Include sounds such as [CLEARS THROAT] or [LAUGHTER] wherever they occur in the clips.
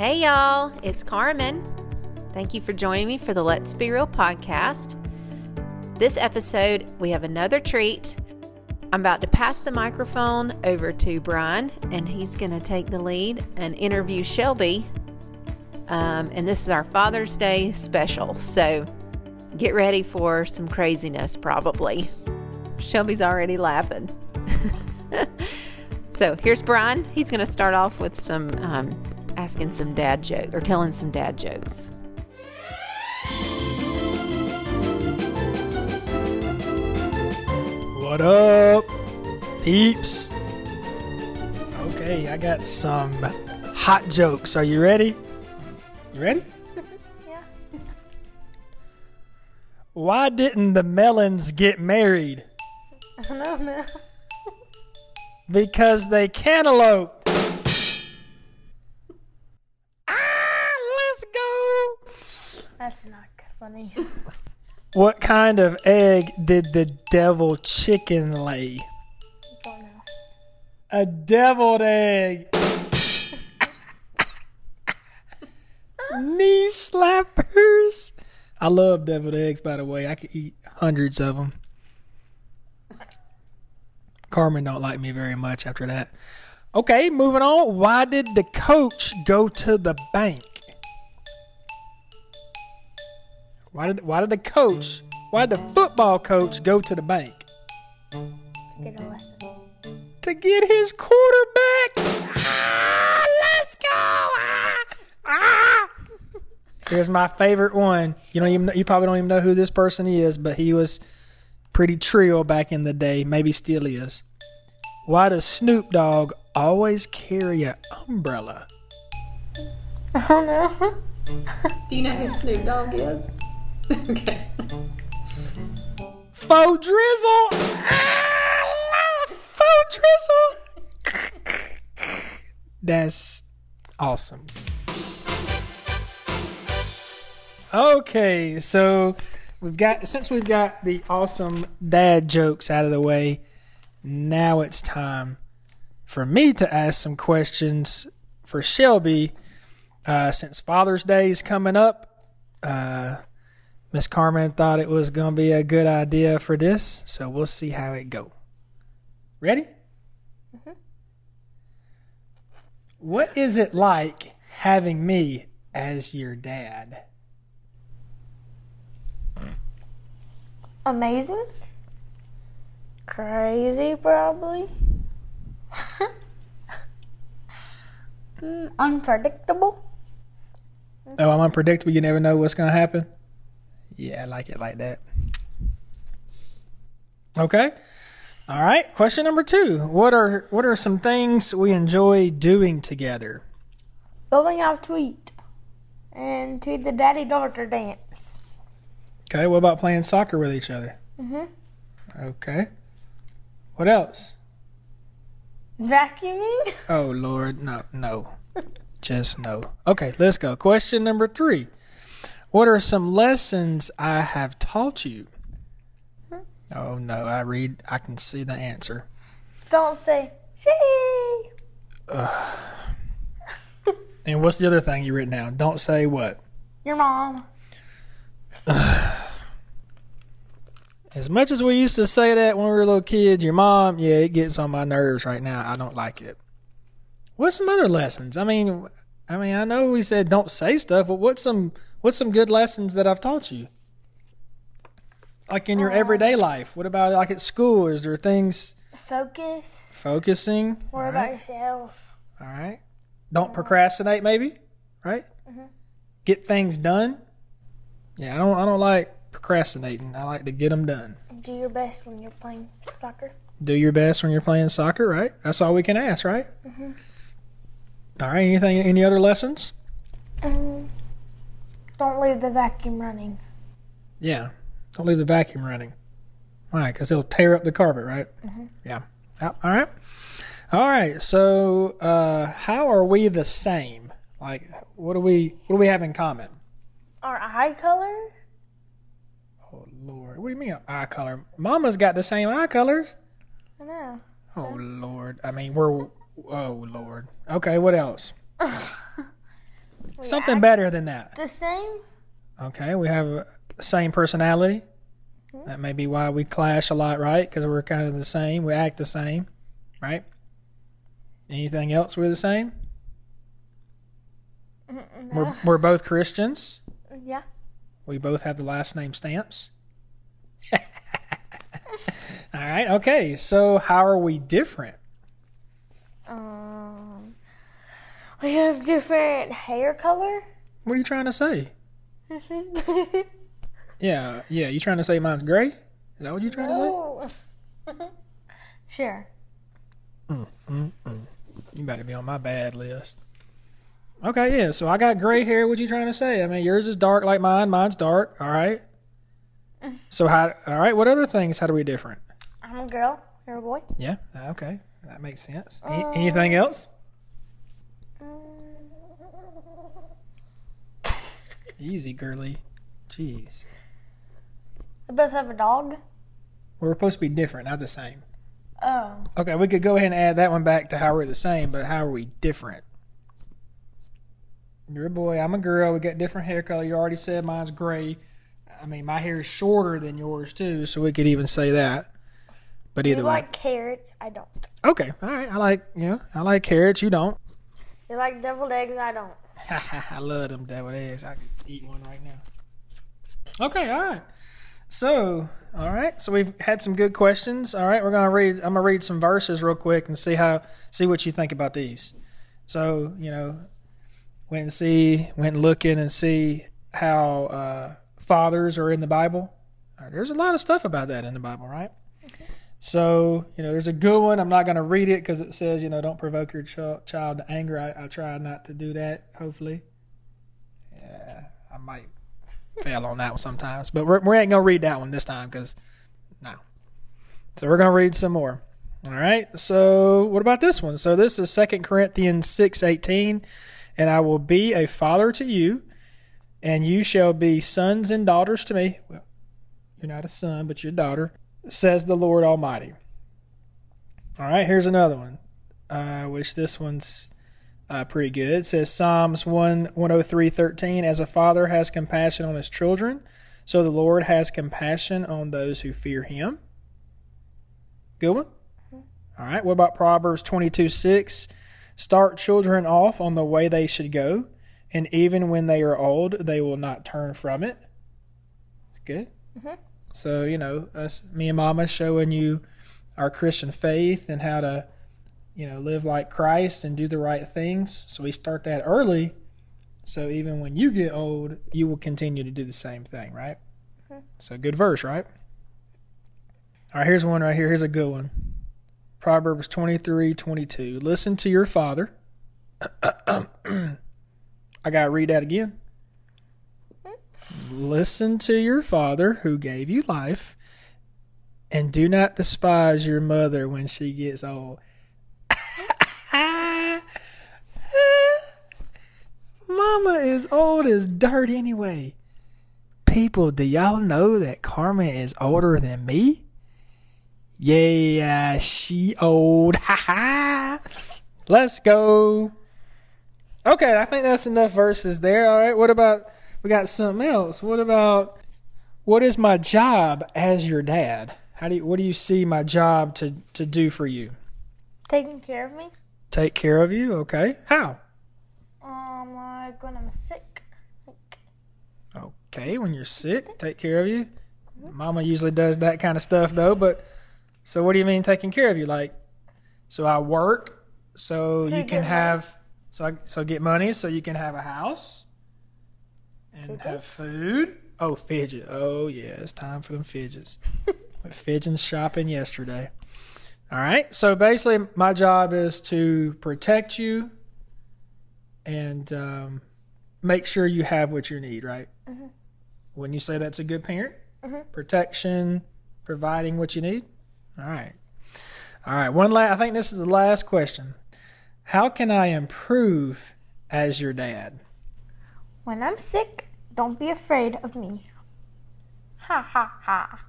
Hey, y'all, it's Carmen. Thank you for joining me for the Let's Be Real podcast. This episode, we have another treat. I'm about to pass the microphone over to Brian, and he's going to take the lead and interview Shelby. Um, and this is our Father's Day special. So get ready for some craziness, probably. Shelby's already laughing. [LAUGHS] so here's Brian. He's going to start off with some um, asking some dad jokes or telling some dad jokes. What up, peeps? Okay, I got some hot jokes. Are you ready? You ready? [LAUGHS] Yeah. Why didn't the melons get married? I don't know, man. Because they cantaloupe. Funny. What kind of egg did the devil chicken lay? don't know. A deviled egg. [LAUGHS] Knee slappers. I love deviled eggs, by the way. I could eat hundreds of them. Carmen don't like me very much after that. Okay, moving on. Why did the coach go to the bank? Why did why did the coach? Why did the football coach go to the bank? To get a lesson. to get his quarterback. Ah, let's go! Ah, ah. Here's my favorite one. You don't even know, you probably don't even know who this person is, but he was pretty trill back in the day. Maybe still is. Why does Snoop Dogg always carry an umbrella? I don't know. Do you know who Snoop Dogg is? [LAUGHS] okay. Faux drizzle. Ah, faux drizzle. That's awesome. Okay, so we've got since we've got the awesome dad jokes out of the way, now it's time for me to ask some questions for Shelby. Uh, since Father's Day is coming up, uh, Miss Carmen thought it was going to be a good idea for this, so we'll see how it go. Ready? What is it like having me as your dad? Amazing. Crazy, probably. [LAUGHS] Mm, unpredictable. Oh, I'm unpredictable. You never know what's going to happen. Yeah, I like it like that. Okay. All right. Question number two. What are what are some things we enjoy doing together? Building out tweet. And to the daddy daughter dance. Okay. What about playing soccer with each other? Mhm. Okay. What else? Vacuuming. Oh Lord, no, no, just no. Okay, let's go. Question number three. What are some lessons I have taught you? Oh no, I read. I can see the answer. Don't say she. [SIGHS] And what's the other thing you written down? Don't say what. Your mom. [SIGHS] As much as we used to say that when we were little kids, your mom, yeah, it gets on my nerves right now. I don't like it. What's some other lessons? I mean, I mean, I know we said don't say stuff, but what's some what's some good lessons that I've taught you? Like in your everyday life. What about like at school? Is there things Focus. focusing? Worry All about right. yourself. All right. Don't procrastinate, maybe. Right. Mhm. Get things done. Yeah, I don't. I don't like procrastinating. I like to get them done. Do your best when you're playing soccer. do your best when you're playing soccer, right? That's all we can ask, right? Mhm. All right. Anything? Any other lessons? Um, don't leave the vacuum running. Yeah. Don't leave the vacuum running. Why? Because it'll tear up the carpet, right? Yeah. Yep. All right. All right. So, uh, how are we the same? Like, what do we what do we have in common? Our eye color? Oh Lord, what do you mean eye color? Mama's got the same eye colors. I know. Oh Lord, I mean we're oh Lord. Okay, what else? [LAUGHS] Something better than that. The same? Okay, we have a same personality. Hmm? That may be why we clash a lot, right? Because we're kind of the same. We act the same, right? Anything else we're the same? We're, we're both Christians. Uh, yeah. We both have the last name stamps. [LAUGHS] All right, okay. So, how are we different? Um, we have different hair color. What are you trying to say? This is [LAUGHS] Yeah, yeah. You trying to say mine's gray? Is that what you're trying to say? [LAUGHS] sure. Mm, mm, mm. You better be on my bad list. Okay, yeah. So I got gray hair. What you trying to say? I mean, yours is dark like mine. Mine's dark. All right. [LAUGHS] So how? All right. What other things? How do we different? I'm a girl. You're a boy. Yeah. Okay. That makes sense. Any, anything um, else? Easy, girly. Jeez. We both have a dog. We're supposed to be different, not the same. Oh. Okay, we could go ahead and add that one back to how we're the same, but how are we different? You're a boy, I'm a girl. We got different hair color. You already said mine's gray. I mean, my hair is shorter than yours too, so we could even say that. But You either way, You like carrots. I don't. okay, all right. I like you know, I like carrots. You don't. You like deviled eggs. I don't. [LAUGHS] I love them deviled eggs. I could eat one right now. Okay, all right. So, all right. So we've had some good questions. All right, we're gonna read. I'm gonna read some verses real quick and see how see what you think about these. So, you know, went and see, went and look in and see how uh, fathers are in the Bible. Right, there's a lot of stuff about that in the Bible, right? So, you know, there's a good one. I'm not going to read it because it says, you know, don't provoke your ch- child to anger. I, I try not to do that, hopefully. Yeah, I might fail on that one sometimes. But we're, we ain't going to read that one this time because, no. So we're going to read some more. All right. So what about this one? So this is Second Corinthians 6.18. And I will be a father to you, and you shall be sons and daughters to me. Well, you're not a son, but you're a daughter says the Lord Almighty. All right, here's another one. I wish this one's uh, pretty good. It says Psalms 1 103 13, As a father has compassion on his children, so the Lord has compassion on those who fear him. Good one. All right, what about Proverbs 22 6? Start children off on the way they should go, and even when they are old, they will not turn from it. It's good. So, you know, us, me and Mama showing you our Christian faith and how to, you know, live like Christ and do the right things. So we start that early. So even when you get old, you will continue to do the same thing, right? Okay. So good verse, right? All right, here's one right here. Here's a good one. Proverbs 23 22. Listen to your father. [CLEARS THROAT] I got to read that again. Listen to your father who gave you life, and do not despise your mother when she gets old. [LAUGHS] Mama is old as dirt anyway. People, do y'all know that Carmen is older than me? Yeah, she old. [LAUGHS] Ha ha. Let's go. Okay, I think that's enough verses there. All right, what about we got something else? What about what is my job as your dad? How do you, what do you see my job to to do for you? Taking care of me. Take care of you, okay? How? Um, like when I'm sick. Like, Okay, when you're sick, take care of you. Mama usually does that kind of stuff though, but so what do you mean taking care of you? Like so I work so To you can have so I, so get money so you can have a house and have food. Oh, fidget. Oh yeah, it's time for them fidgets. [LAUGHS] Went fidgeting shopping yesterday. All right. So basically, my job is to protect you and um, make sure you have what you need. Right? Wouldn't you say that's a good parent? Protection, providing what you need. All right. All right. One last. I think this is the last question. How can I improve as your dad? When I'm sick, don't be afraid of me. Ha ha ha.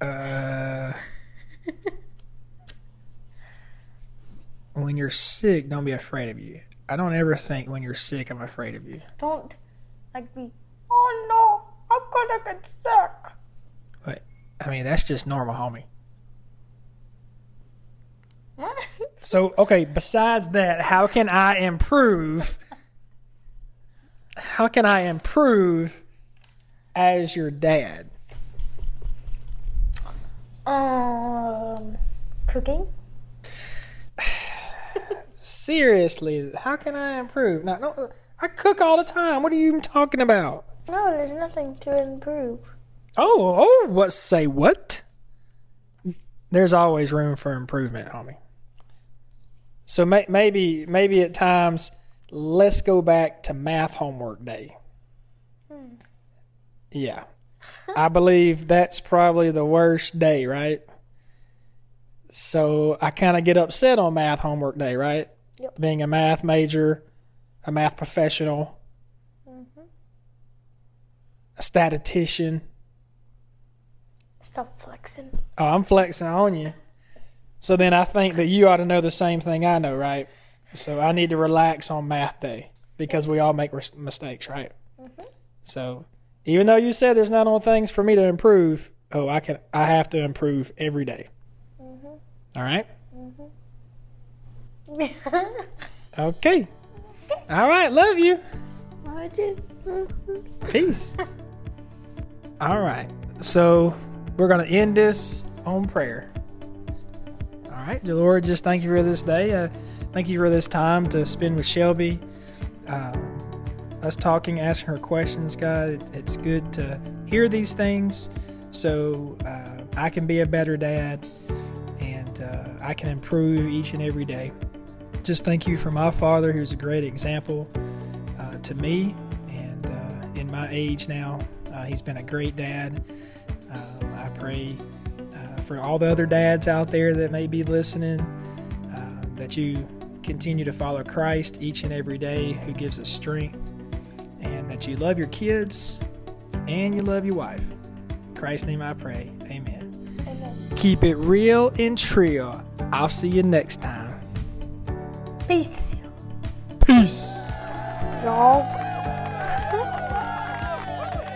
Uh. when you're sick, don't be afraid of you. I don't ever think when you're sick, I'm afraid of you. Don't like be. Oh no, I'm gonna get sick. But I mean, that's just normal, homie. So, okay, besides that, how can I improve? How can I improve as your dad? um, cooking. Seriously, how can I improve? Now, no, I cook all the time. What are you even talking about? No, there's nothing to improve. Oh, oh, what say what? There's always room for improvement, homie. So may, maybe, maybe at times, let's go back to math homework day. Hmm. Yeah, I believe that's probably the worst day, right? So I kind of get upset on math homework day, right? Yep. Being a math major, a math professional, mm-hmm. a statistician. Stop flexing. Oh, I'm flexing on you. So then I think that you ought to know the same thing I know, right? So I need to relax on math day because we all make res- mistakes, right? So even though you said there's not on things for me to improve, oh, I can. I have to improve every day. All right. [LAUGHS] Okay. All right. Love you. I do. [LAUGHS] Peace. All right. So we're going to end this on prayer. Right. Lord, just thank you for this day. Uh, thank you for this time to spend with Shelby. Uh, us talking, asking her questions, God. It, it's good to hear these things so uh, I can be a better dad and uh, I can improve each and every day. Just thank you for my father, who's a great example uh, to me and uh, in my age now. Uh, he's been a great dad. Um, I pray uh, for all the other dads out there that may be listening uh, that you continue to follow Christ each and every day, who gives us strength, and that you love your kids and you love your wife. In Christ's name I pray. Amen. Amen. Keep it real and trill. I'll see you next time. Peace, Peace. y'all. [LAUGHS]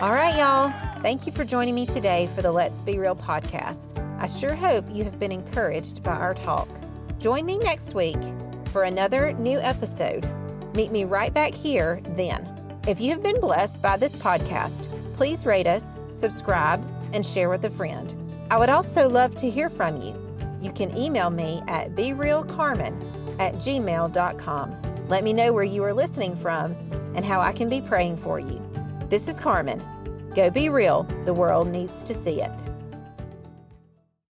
All right, y'all. Thank you for joining me today for the Let's Be Real podcast. I sure hope you have been encouraged by our talk. Join me next week for another new episode. Meet me right back here then. If you have been blessed by this podcast, please rate us, subscribe, and share with a friend. I would also love to hear from you. You can email me at berealcarmen at gmail.com. Let me know where you are listening from and how I can be praying for you. This is Carmen. Go be real. The world needs to see it.